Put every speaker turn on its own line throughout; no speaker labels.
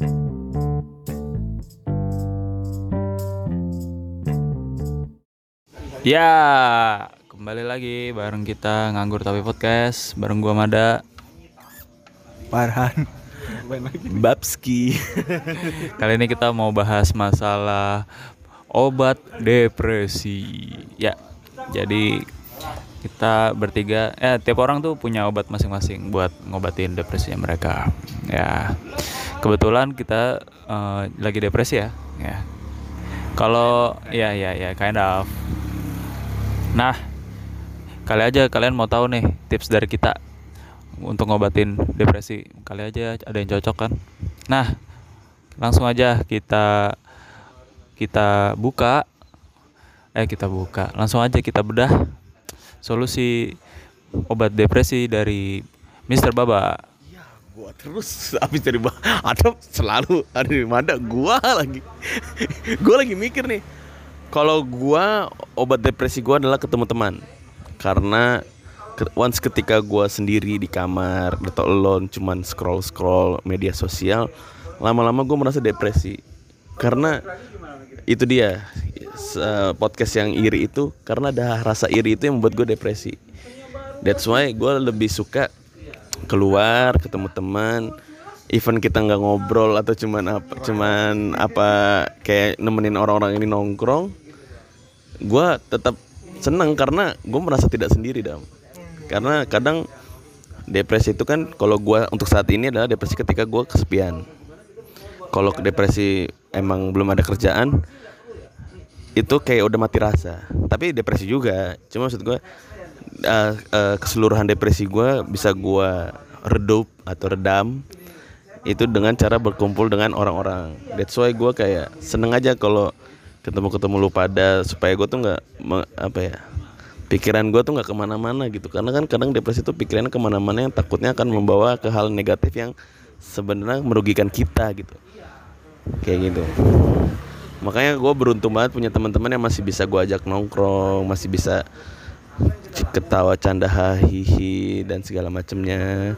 Ya, kembali lagi bareng kita nganggur tapi podcast bareng gua Mada.
Farhan
Babski
Kali ini kita mau bahas masalah obat depresi. Ya, jadi kita bertiga, eh tiap orang tuh punya obat masing-masing buat ngobatin depresinya mereka. Ya, kebetulan kita eh, lagi depresi ya. Ya, kalau ya ya ya kind of. Nah, kali aja kalian mau tahu nih tips dari kita untuk ngobatin depresi. Kali aja ada yang cocok kan. Nah, langsung aja kita kita buka eh kita buka. Langsung aja kita bedah solusi obat depresi dari Mr. Baba.
Gua terus habis dari bah ada selalu ada di mana gua lagi. Gua lagi mikir nih Kalau gua obat depresi gua adalah ketemu teman. Karena once ketika gua sendiri di kamar atau alone cuman scroll scroll media sosial lama-lama gua merasa depresi. Karena itu dia se- podcast yang iri itu karena ada rasa iri itu yang membuat gue depresi. That's why gue lebih suka keluar ketemu teman. Even kita nggak ngobrol atau cuman apa cuman apa kayak nemenin orang-orang ini nongkrong gue tetap senang karena gue merasa tidak sendiri dam. Karena kadang depresi itu kan kalau gue untuk saat ini adalah depresi ketika gue kesepian. Kalau depresi emang belum ada kerjaan itu kayak udah mati rasa. Tapi depresi juga. Cuma maksud gue uh, uh, keseluruhan depresi gue bisa gue redup atau redam itu dengan cara berkumpul dengan orang-orang. That's why gue kayak seneng aja kalau ketemu-ketemu lu pada supaya gue tuh nggak apa ya pikiran gue tuh nggak ke mana-mana gitu. Karena kan kadang depresi itu pikirannya ke mana-mana yang takutnya akan membawa ke hal negatif yang sebenarnya merugikan kita gitu. Kayak gitu. Makanya gue beruntung banget punya teman-teman yang masih bisa gue ajak nongkrong masih bisa ketawa canda hahihi dan segala macemnya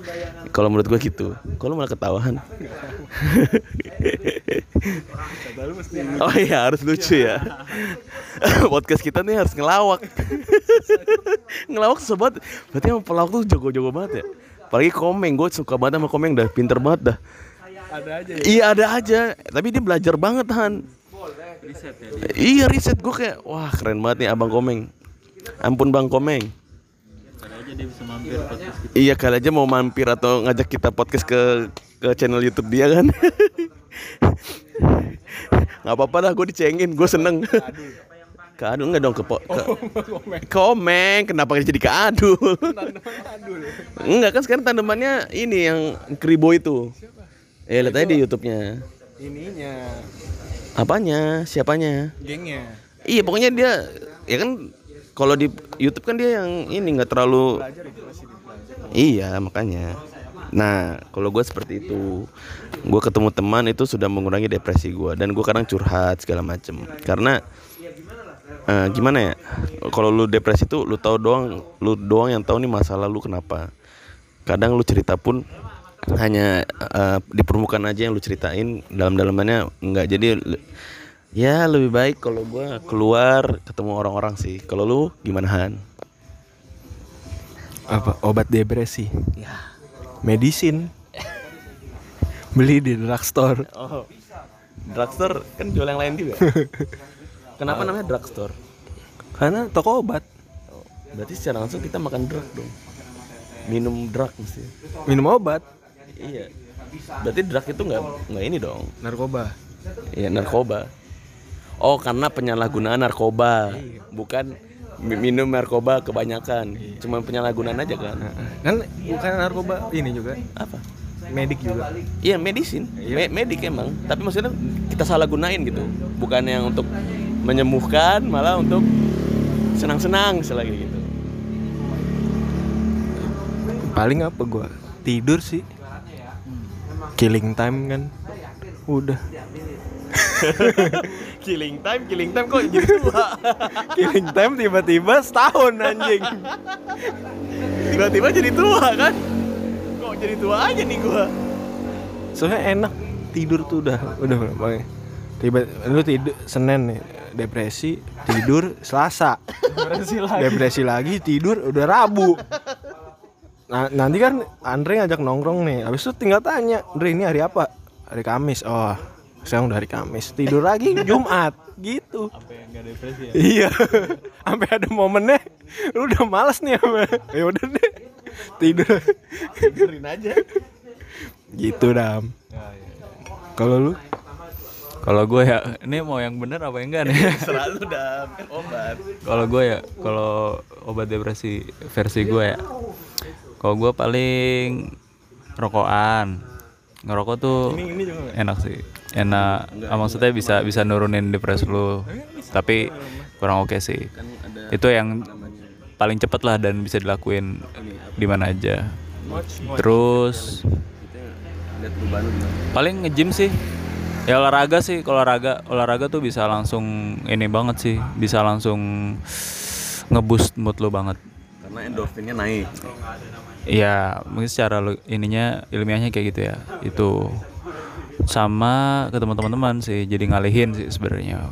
kalau menurut gue gitu. Kalau malah ketawahan. Oh iya harus lucu ya. Podcast kita nih harus ngelawak. Ngelawak sobat berarti yang pelawak tuh jago-jago banget ya? Apalagi komeng gue suka banget sama komeng dah pinter banget dah.
Ada aja
Iya ada aja, tapi dia belajar banget Han. Iya riset. Gue kayak wah keren banget nih abang Komeng. Ampun bang Komeng. Iya kali aja mau mampir atau ngajak kita podcast ke ke channel YouTube dia kan. Gak apa-apa lah gue dicengin, gue seneng. Keadul enggak dong ke, po- ke Komeng, kenapa jadi keadul? Enggak kan sekarang tandemannya ini yang kribo itu. Eh lihat aja di YouTube-nya.
ininya
Apanya? Siapanya?
gengnya
Iya pokoknya dia ya kan kalau di YouTube kan dia yang ini nggak terlalu Iya makanya. Nah kalau gue seperti itu, gue ketemu teman itu sudah mengurangi depresi gue dan gue kadang curhat segala macem karena eh, gimana ya? Kalau lu depresi tuh lu tahu doang, lu doang yang tahu nih masalah lu kenapa. Kadang lu cerita pun hanya eh, di permukaan aja yang lu ceritain dalam-dalamannya nggak jadi ya lebih baik kalau gua keluar ketemu orang-orang sih. Kalau lu gimana Han?
Apa obat depresi? Medisin. Beli di drugstore.
Oh. Drugstore? Kan jual yang lain juga. Kenapa namanya drugstore?
Karena toko obat.
Berarti secara langsung kita makan drug dong. Minum drug mesti.
Minum obat.
Iya. Berarti drug itu nggak nggak ini dong.
Narkoba.
Iya narkoba. Oh karena penyalahgunaan narkoba, bukan mi- minum narkoba kebanyakan. Cuma penyalahgunaan aja kan.
kan bukan narkoba ini juga
Apa?
medik juga
Iya medisin, Me- medik emang. Tapi maksudnya kita salah gunain gitu. Bukan yang untuk menyembuhkan, malah untuk senang-senang selagi gitu.
paling apa gua tidur sih killing time kan udah
killing time, killing time kok jadi tua.
killing time tiba-tiba setahun anjing
Tiba-tiba jadi tua kan? Kok jadi tua aja nih gua?
soalnya enak tidur tuh udah udah mulai tiba lu tidur Senin nih depresi tidur Selasa
Depresi lagi.
depresi lagi tidur udah Rabu nah, nanti kan Andre ngajak nongkrong nih habis itu tinggal tanya Andre ini hari apa hari Kamis oh sekarang udah hari Kamis tidur lagi Jumat gitu
Sampai enggak depresi ya.
iya sampai ada momennya lu udah males nih sama ya udah deh tidur
Tidurin aja.
gitu dam
Ya, ya.
kalau lu
Kalau gue ya, ini mau yang bener apa yang enggak nih?
Selalu dam obat.
kalau gue ya, kalau obat depresi versi gue ya, kalau gue paling rokokan. Ngerokok tuh enak sih, enak. Ah, maksudnya bisa bisa nurunin depresi lu, tapi kurang oke sih. Itu yang paling cepet lah dan bisa dilakuin di mana aja. Terus
lu
paling nge-gym sih. Ya olahraga sih. Kalau olahraga olahraga tuh bisa langsung ini banget sih. Bisa langsung ngeboost mood lo banget.
Karena endorfinnya naik.
Iya mungkin secara ininya ilmiahnya kayak gitu ya. Itu sama ke teman-teman sih. Jadi ngalihin sih sebenarnya.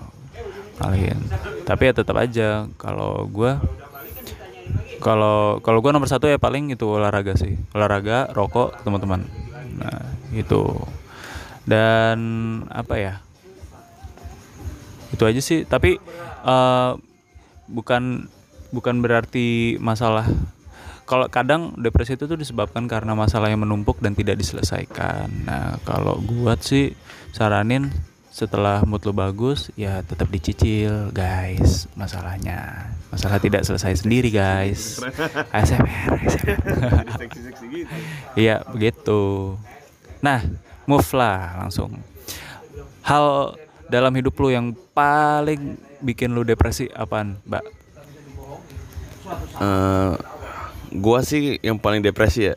Ngalihin. Tapi ya tetap aja kalau gua kalau kalau gua nomor satu ya paling itu olahraga sih. Olahraga rokok teman-teman. Nah itu. Dan apa ya? Itu aja sih. Tapi eh, bukan bukan berarti masalah kalau kadang depresi itu tuh disebabkan karena masalah yang menumpuk dan tidak diselesaikan nah kalau gua sih saranin setelah mood lo bagus ya tetap dicicil guys masalahnya masalah tidak selesai sendiri guys ASMR
gitu.
Iya begitu. Nah, move lah langsung. Hal dalam hidup lu yang paling bikin lu depresi apaan, Mbak?
Eh, gua sih yang paling depresi ya.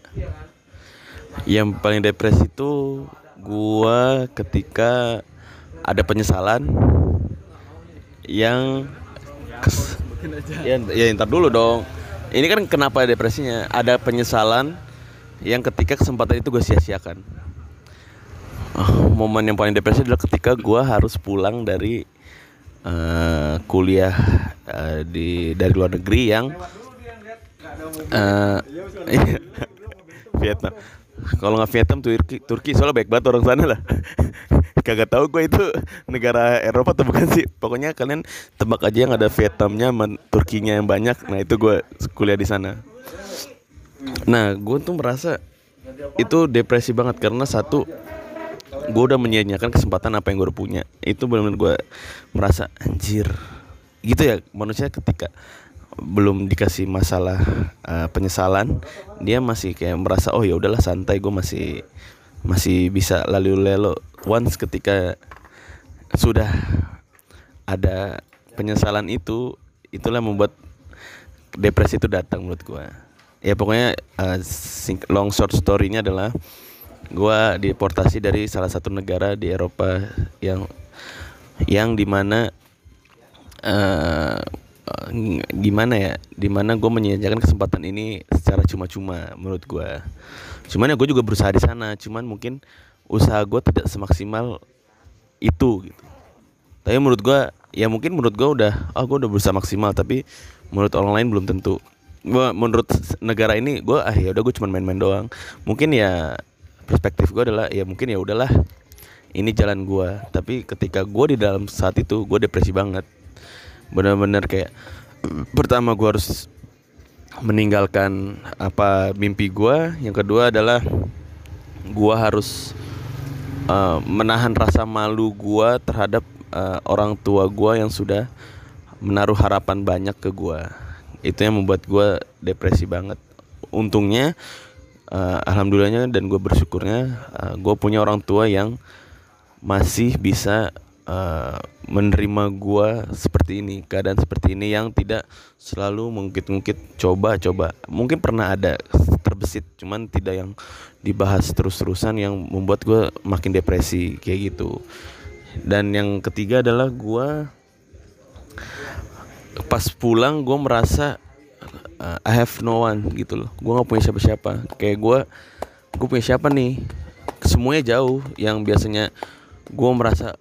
Yang paling depresi itu gua ketika ada penyesalan yang kes- ya, ya ntar dulu dong. Ini kan kenapa depresinya? Ada penyesalan yang ketika kesempatan itu gue sia-siakan. Ah, momen yang paling depresi adalah ketika gua harus pulang dari eh, kuliah eh, di dari luar negeri yang eh Vietnam. Kalau nggak Vietnam Turki, Turki soalnya baik banget orang sana lah. Kagak tahu gue itu negara Eropa atau bukan sih. Pokoknya kalian tebak aja yang ada Vietnamnya, Turkinya yang banyak. Nah itu gue kuliah di sana. Nah gue tuh merasa itu depresi banget karena satu gue udah menyia-nyiakan kesempatan apa yang gue udah punya itu benar-benar gue merasa anjir gitu ya manusia ketika belum dikasih masalah eh, penyesalan dia masih kayak merasa oh ya udahlah santai gue masih masih bisa lalu lelo. Once ketika sudah ada penyesalan itu itulah membuat depresi itu datang menurut gue ya pokoknya sing- long short story-nya adalah gua deportasi dari salah satu negara di Eropa yang yang di mana eh eh, gimana ya di mana gue menyediakan kesempatan ini secara cuma-cuma menurut gua. Cuman ya gue juga berusaha di sana cuman mungkin usaha gue tidak semaksimal itu gitu. Tapi menurut gua ya mungkin menurut gua udah oh gue udah berusaha maksimal tapi menurut orang lain belum tentu. Gua menurut negara ini gua ah ya udah gue cuma main-main doang. Mungkin ya perspektif gua adalah ya mungkin ya udahlah ini jalan gua. Tapi ketika gua di dalam saat itu gue depresi banget. Benar-benar kayak pertama gua harus meninggalkan apa mimpi gua. Yang kedua adalah gua harus eh, menahan rasa malu gua terhadap eh, orang tua gua yang sudah menaruh harapan banyak ke gua. Itu yang membuat gua depresi banget. Untungnya eh, alhamdulillahnya dan gue bersyukurnya gue punya orang tua yang masih bisa eh, menerima gua seperti ini keadaan seperti ini yang tidak selalu mungkit-mungkit coba-coba mungkin pernah ada terbesit cuman tidak yang dibahas terus-terusan yang membuat gue makin depresi kayak gitu. Dan yang ketiga adalah gua pas pulang gue merasa uh, I have no one gitu loh. Gue nggak punya siapa-siapa. Kayak gue gue punya siapa nih? Semuanya jauh. Yang biasanya gue merasa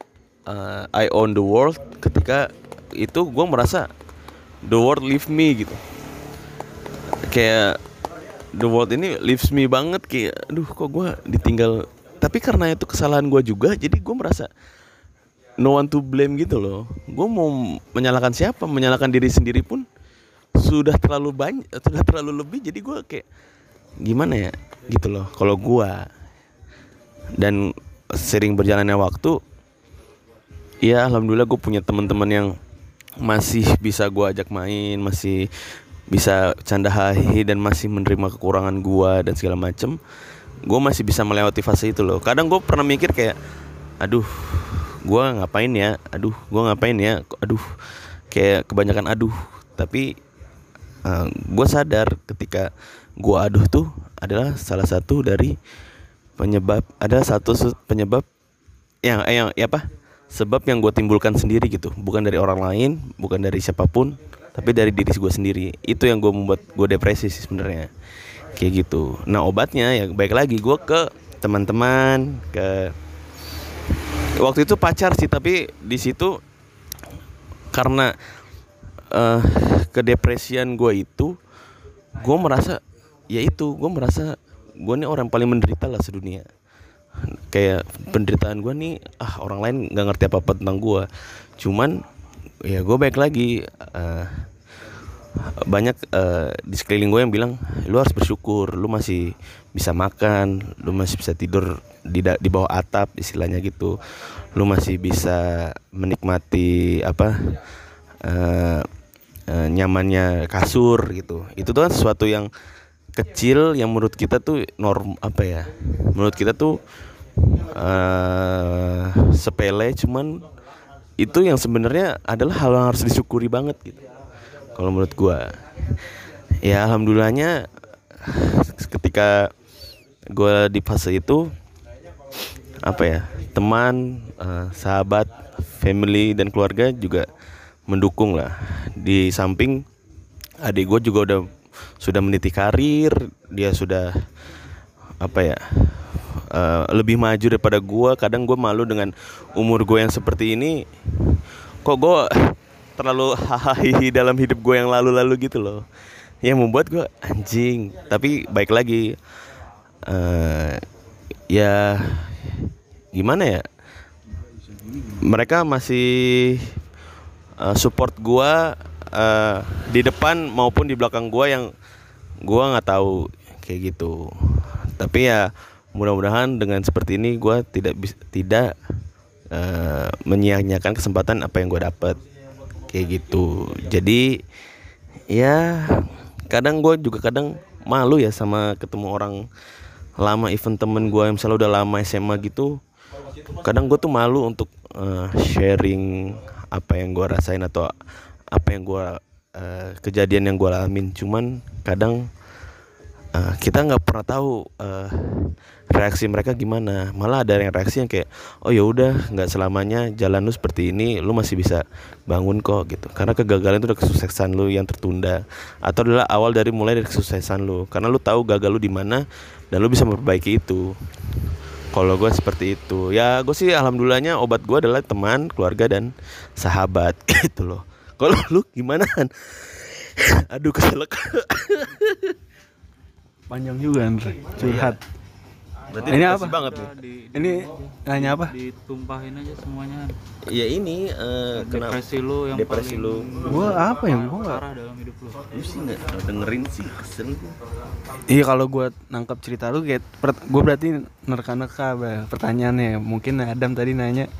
uh, I own the world ketika itu gue merasa the world leave me gitu. Kayak the world ini leaves me banget kayak aduh kok gue ditinggal? Tapi karena itu kesalahan gue juga jadi gue merasa no one to blame gitu loh. Gue mau menyalahkan siapa? Menyalahkan diri sendiri pun sudah terlalu banyak sudah terlalu lebih jadi gue kayak gimana ya? Gitu loh kalau gue dan sering berjalannya waktu ya alhamdulillah gue punya teman-teman yang masih bisa gue ajak main masih bisa canda hahi dan masih menerima kekurangan gue dan segala macem. Gue masih bisa melewati fase itu loh. Kadang gue pernah mikir kayak aduh gue ngapain ya? Aduh gue ngapain ya? Aduh kayak kebanyakan aduh. Tapi uh, gue sadar ketika gue aduh tuh adalah salah satu dari penyebab ada satu penyebab yang eh, yang ya apa sebab yang gue timbulkan sendiri gitu. Bukan dari orang lain bukan dari siapa pun tapi dari diri gue sendiri. Itu yang gue membuat gue depresi sih sebenarnya. Kayak gitu. Nah obatnya ya baik lagi gue ke teman-teman ke waktu itu pacar sih tapi di situ karena eh kedepresian gue itu gue merasa ya itu gue merasa gue nih orang paling menderita lah sedunia kayak penderitaan gue nih ah orang lain nggak ngerti apa apa tentang gue cuman ya gue baik lagi eh, banyak eh, di sekeliling gue yang bilang lu harus bersyukur lu masih bisa makan lu masih bisa tidur di di bawah atap istilahnya gitu. Lu masih bisa menikmati apa eh, eh, nyamannya kasur gitu. Itu tuh kan sesuatu yang kecil yang menurut kita tuh norm apa ya? Menurut kita tuh eh sepele cuman itu yang sebenarnya adalah hal yang harus disyukuri banget gitu. Kalau menurut gua. Ya alhamdulillahnya ketika gua di fase itu apa ya teman eh, sahabat family dan keluarga juga mendukung lah. Di samping adik gue juga udah sudah meniti karir dia sudah apa ya eh, lebih maju daripada gua. Kadang gue malu dengan umur gue yang seperti ini. Kok gue terlalu hahaha dalam hidup gue yang lalu-lalu gitu loh. Yang membuat gue anjing. Tapi baik lagi. Eh ya gimana ya? Mereka masih uh, support gua uh, di depan maupun di belakang gua yang gua nggak tahu kayak gitu. Tapi ya mudah-mudahan dengan seperti ini gua tidak bis- tidak uh, menyia-nyiakan kesempatan apa yang gua dapat kayak gitu. Jadi ya kadang gue juga kadang malu ya sama ketemu orang lama event temen gue yang misalnya udah lama SMA gitu. Kadang gue tuh malu untuk eh, sharing apa yang gue rasain atau apa yang gue eh, kejadian yang gue alamin. Cuman kadang eh, kita nggak pernah tahu eh, reaksi mereka gimana. Malah ada yang reaksi yang kayak oh ya udah nggak selamanya jalan lu seperti ini lu masih bisa bangun kok gitu. Karena kegagalan itu udah kesuksesan lu yang tertunda. Atau adalah awal dari mulai dari kesuksesan lu. Karena lu tahu gagal lu di mana dan lu bisa memperbaiki itu. Kalau gue seperti itu. Ya gue sih alhamdulillahnya obat gue adalah teman keluarga dan sahabat gitu loh kalau lu gimana Han? aduh keselak
Panjang juga Andre. Curhat.
berarti
Ini apa?
banget nih
di,
Ini nanya apa?
ditumpahin aja semuanya
ya ini kenapa
depresi lu yang
depresi
paling
lu
Gua apa ya? Gua nggak.
parah dalam hidup lu
lu sih nggak dengerin sih kesel gua.
Iya kalau gua nangkap cerita lu kayak gua berarti nerka-nerka pertanyaannya. Mungkin Adam tadi nanya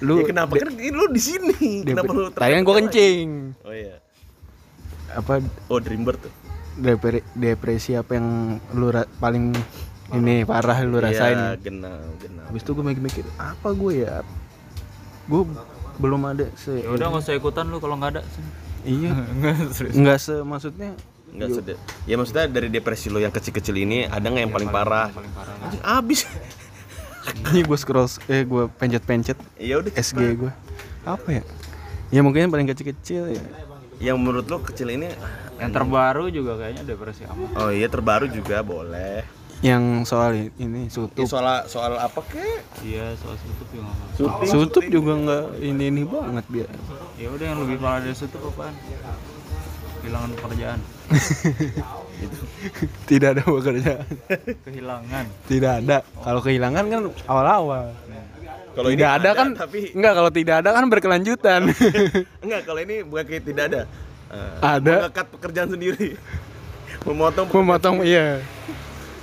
lu
ya kenapa? kan ini lu di sini. kenapa lu
tadi kan gua kencing.
oh iya.
Apa?
Oh Dreambird tuh.
Depre- depresi apa yang lu ra- paling ini parah lu
Iya,
rasain?
genau genau
Habis itu gue mikir-mikir apa gue ya? Gue belum ada se
ya udah nggak usah ikutan lu kalau nggak ada
Iya.
nggak
se maksudnya
nggak sedih ya maksudnya dari depresi lo yang kecil-kecil ini ada nggak yang paling parah?
paling parah
Anjing, abis
ini gue scroll eh gue pencet-pencet
ya udah
SG gue. Apa ya? Ya mungkin yang paling kecil-kecil ya.
yang menurut lo kecil ini
yang terbaru juga kayaknya depresi amat
oh iya terbaru juga boleh
yang soal ini sutup
soal soal apa kek?
iya soal sutup apa-apa.
Syuting,
sutup juga nggak ini ini banget biar
ya udah yang lebih parah dari sutup apaan kehilangan pekerjaan
tidak ada pekerjaan.
Kehilangan.
Tidak ada. Kalau kehilangan kan awal-awal.
Kalau ini
tidak ada, kan
tapi
enggak kalau tidak ada kan berkelanjutan.
Enggak kalau ini bukan kayak tidak ada. Eh,
Ada.
Mengekat pekerjaan sendiri. Memotong
memotong iya.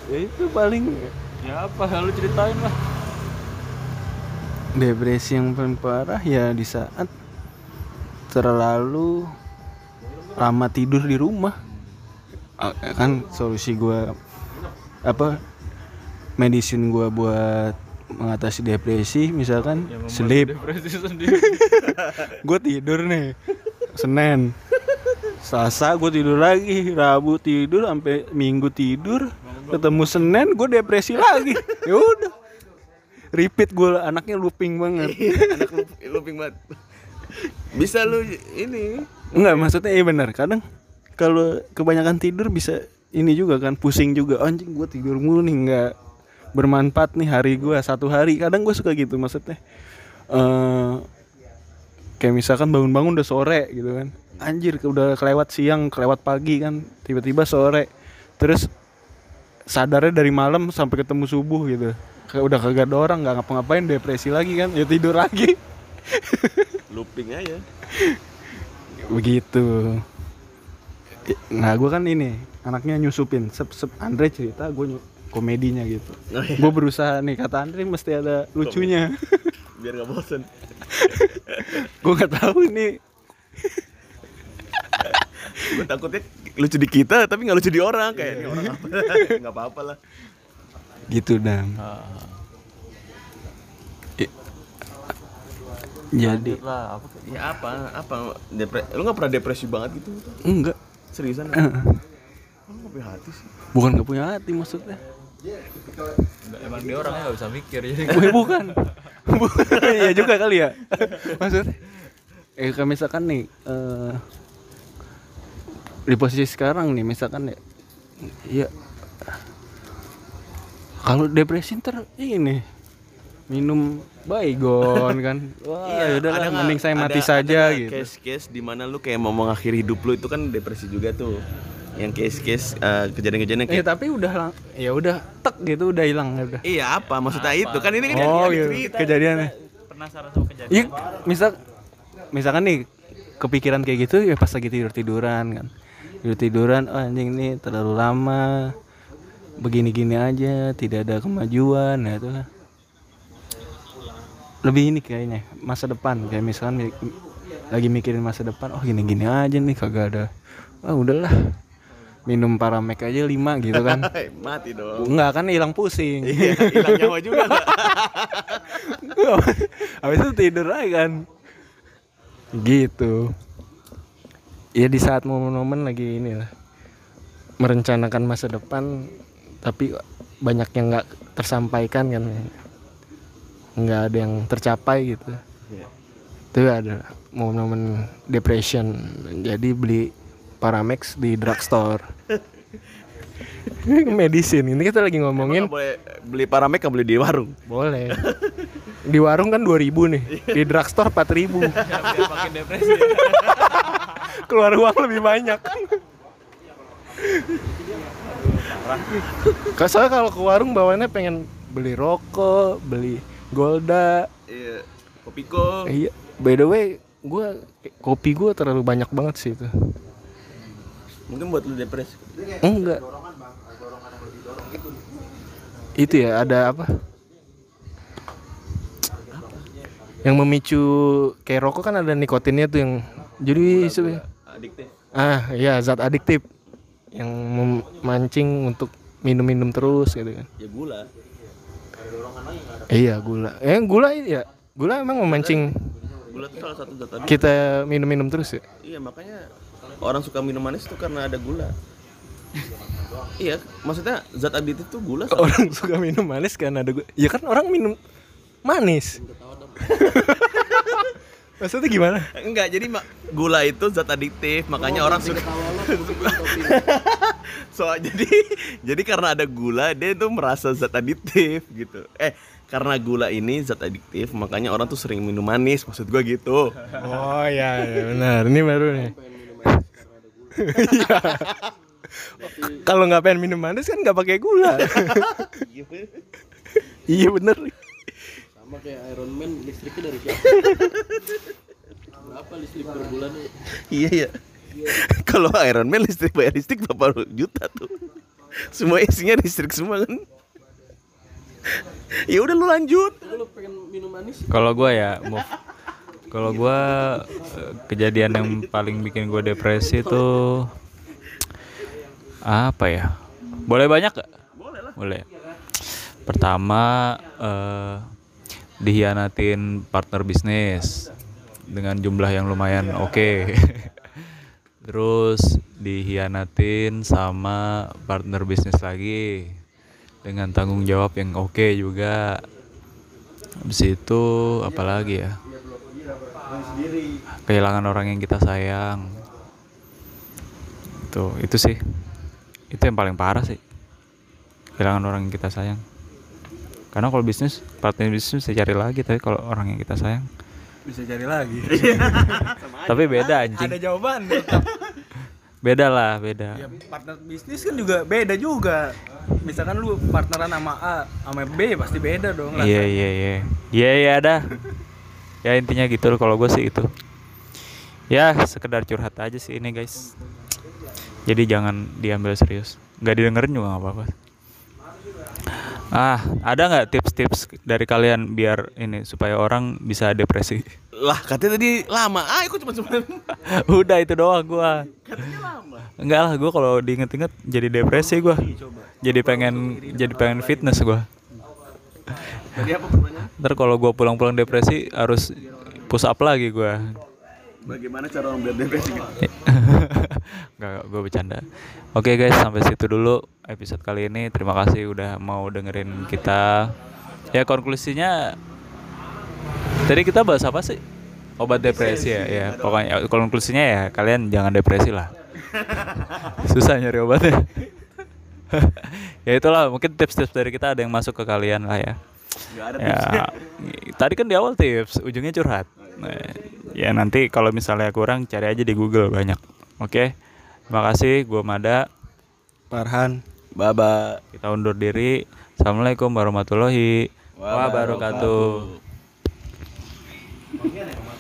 Ya itu paling
ya apa lu ceritain lah.
Depresi yang paling parah ya di saat terlalu lama tidur di rumah. Ah, kan solusi gua apa medicine gua buat mengatasi depresi misalkan
Ya,
sleep.
depresi sendiri.
Gue tidur nih Senin. Selasa gue tidur lagi Rabu tidur sampai Minggu tidur. Ketemu Senin gue depresi lagi. Ya udah. Repeat gue anaknya looping banget.
Anak loop- looping banget. Bisa lu ini.
Enggak maksudnya iya benar. Kadang kalau kebanyakan tidur bisa ini juga kan pusing juga. Anjing gue tidur mulu nih nggak bermanfaat nih hari gue satu hari. Kadang gue suka gitu maksudnya. Eh kayak misalkan bangun-bangun udah sore gitu kan. Anjir udah kelewat siang kelewat pagi kan tiba-tiba sore. Terus sadarnya dari malam sampai ketemu subuh gitu. Kayak udah kagak ada orang nggak ngapa-ngapain depresi lagi kan ya tidur lagi.
Looping aja.
begitu nah gue kan ini anaknya nyusupin sep sep Andre cerita gue komedinya gitu
Oh, iya.
gue berusaha nih kata Andre mesti ada lucunya
Biar gak bosen.
gue nggak tahu ini
Gue takutnya lucu di kita tapi nggak lucu di orang kayak orang apa? Nggak apa-apa lah.
gitu dam
Ah,
I- jadi
lah apa
Ya apa? Apa? Depre lu nggak pernah depresi banget gitu?
enggak
Seriusan?
Eh,
Lu nggak punya hati sih?
bukan gak punya hati maksudnya.
Nggak, emang dia orangnya nggak bisa mikir jadi
gue bukan. Bukan iya juga kali ya. Maksudnya? Eh kayak misalkan nih eh di posisi sekarang nih misalkan ya ya kalau depresi ntar ini minum baygon kan? Wah ya udah lah,
Iya, nggak-
mending saya mati
ada-
saja
ada
gitu.
Case-case di mana lu kayak mau mengakhiri hidup lu itu kan depresi juga tuh. Yang case-case eh, kejadian-kejadian kayak
tapi udah lang ya udah tek gitu udah hilang ya udah.
Iya apa? Maksudnya itu kan ini kan
oh gitu
cerita.
kejadiannya.
Penasaran sama kejadian
Iya, misal misalkan nih kepikiran kayak gitu ya pas lagi tidur tiduran kan, tidur tiduran, oh anjing ini terlalu lama, begini-gini aja, tidak ada kemajuan, ya itu kan. Lebih ini kayaknya masa depan kayak misalkan mi- lagi mikirin masa depan, oh gini-gini aja nih kagak ada, ah udahlah minum paramek aja lima gitu kan.
Mati dong.
Enggak kan hilang pusing.
Iya, hilang nyawa juga nggak?
Habis itu tidur aja kan. Gitu. Ya di saat momen-momen lagi ini lah merencanakan masa depan tapi banyak yang nggak tersampaikan kan nggak ada yang tercapai gitu
Iya.
itu ada momen-momen depression jadi beli Paramex di drugstore medicine ini kita lagi ngomongin
Nggak boleh beli paramek nggak boleh di warung.
boleh. Di warung kan 2000 nih. Di drugstore 4000.
biar makin depresi ya.
Keluar uang lebih banyak. Soalnya kalau ke warung bawaannya pengen beli rokok, beli Golda.
Iya. Kopiko.
Eh, iya. By the way, gua kopi gua terlalu banyak banget sih itu.
Mungkin buat lu depresi.
Enggak. Itu ya ada apa? Yang memicu kayak rokok kan ada nikotinnya tuh yang jadi se-
Adiktif.
ah iya zat adiktif yang memancing untuk minum-minum terus gitu kan.
Ya gula.
Iya gula. Eh gula ya. Gula emang memancing
Gula itu salah satu zat
kita minum-minum terus ya.
Iya makanya orang suka minum manis itu karena ada gula. iya, maksudnya zat adiktif tuh gula. sama-
Orang suka minum manis kan ada gula. Ya kan orang minum manis. Maksudnya gimana?
Enggak, jadi mak- gula itu zat adiktif, makanya orang suka so jadi jadi karena ada gula dia tuh merasa zat adiktif gitu eh karena gula ini zat adiktif makanya orang tuh sering minum manis maksud gua gitu
Oh iya, iya benar. Ini baru nih. Iya. Kalau nggak pengen minum manis kan nggak pakai gula. iya bener.
Sama kayak Iron Man listriknya dari siapa berapa listrik per bulan nih
iya ya kalau Iron Man listrik bayar listrik berapa juta tuh semua isinya listrik semua kan ya udah lu lanjut
lu pengen minum manis
Kalau gua ya move. Kalau gua eh, kejadian yang paling bikin gua depresi itu apa ya? Boleh banyak gak? Boleh lah. Boleh. Pertama eh, dihianatin partner bisnis dengan jumlah yang lumayan oke. Terus dihianatin sama partner bisnis lagi dengan tanggung jawab yang oke juga. Habis itu apalagi ya? Kehilangan orang yang kita sayang. Tuh, itu sih. Itu yang paling parah sih. Kehilangan orang yang kita sayang. Karena kalau bisnis, partner bisnis bisa cari lagi tapi kalau orang yang kita sayang.
Bisa cari lagi.
Tapi beda anjing.
Ada jawaban.
Beda lah, beda.
Ya, partner bisnis kan juga beda juga. Misalkan lu partneran sama A sama B pasti beda dong.
Iya, iya, iya. Iya, iya ada. Ya intinya gitu loh kalau gue sih itu. Ya, sekedar curhat aja sih ini, guys. Jadi jangan diambil serius. Nggak didengerin juga nggak apa-apa. Ah, ada nggak tips-tips dari kalian biar ini supaya orang bisa depresi?
lah katanya tadi lama ah aku cuma cuma
Udah itu doang gua. Enggak lah, gua kalau diinget-inget jadi depresi gua. Jadi pengen jadi pengen fitness gua.
tadi apa
Ntar kalau gua pulang-pulang depresi harus push up lagi gua.
Bagaimana cara orang biar depresi
Enggak, gue bercanda. Oke guys, sampai situ dulu episode kali ini. Terima kasih udah mau dengerin kita. Ya konklusinya tadi kita bahas apa sih? Obat depresi ya. Ya, pokoknya konklusinya ya kalian jangan depresi lah. Susah nyari obatnya. ya itulah mungkin tips-tips dari kita ada yang masuk ke kalian lah ya.
ada
Ya, tadi kan di awal tips, ujungnya curhat. Nah, ya nanti kalau misalnya kurang cari aja di Google banyak. Oke. Terima kasih, gua Mada.
Farhan.
baba
Kita undur diri. Assalamualaikum warahmatullahi wabarakatuh.
wabarakatuh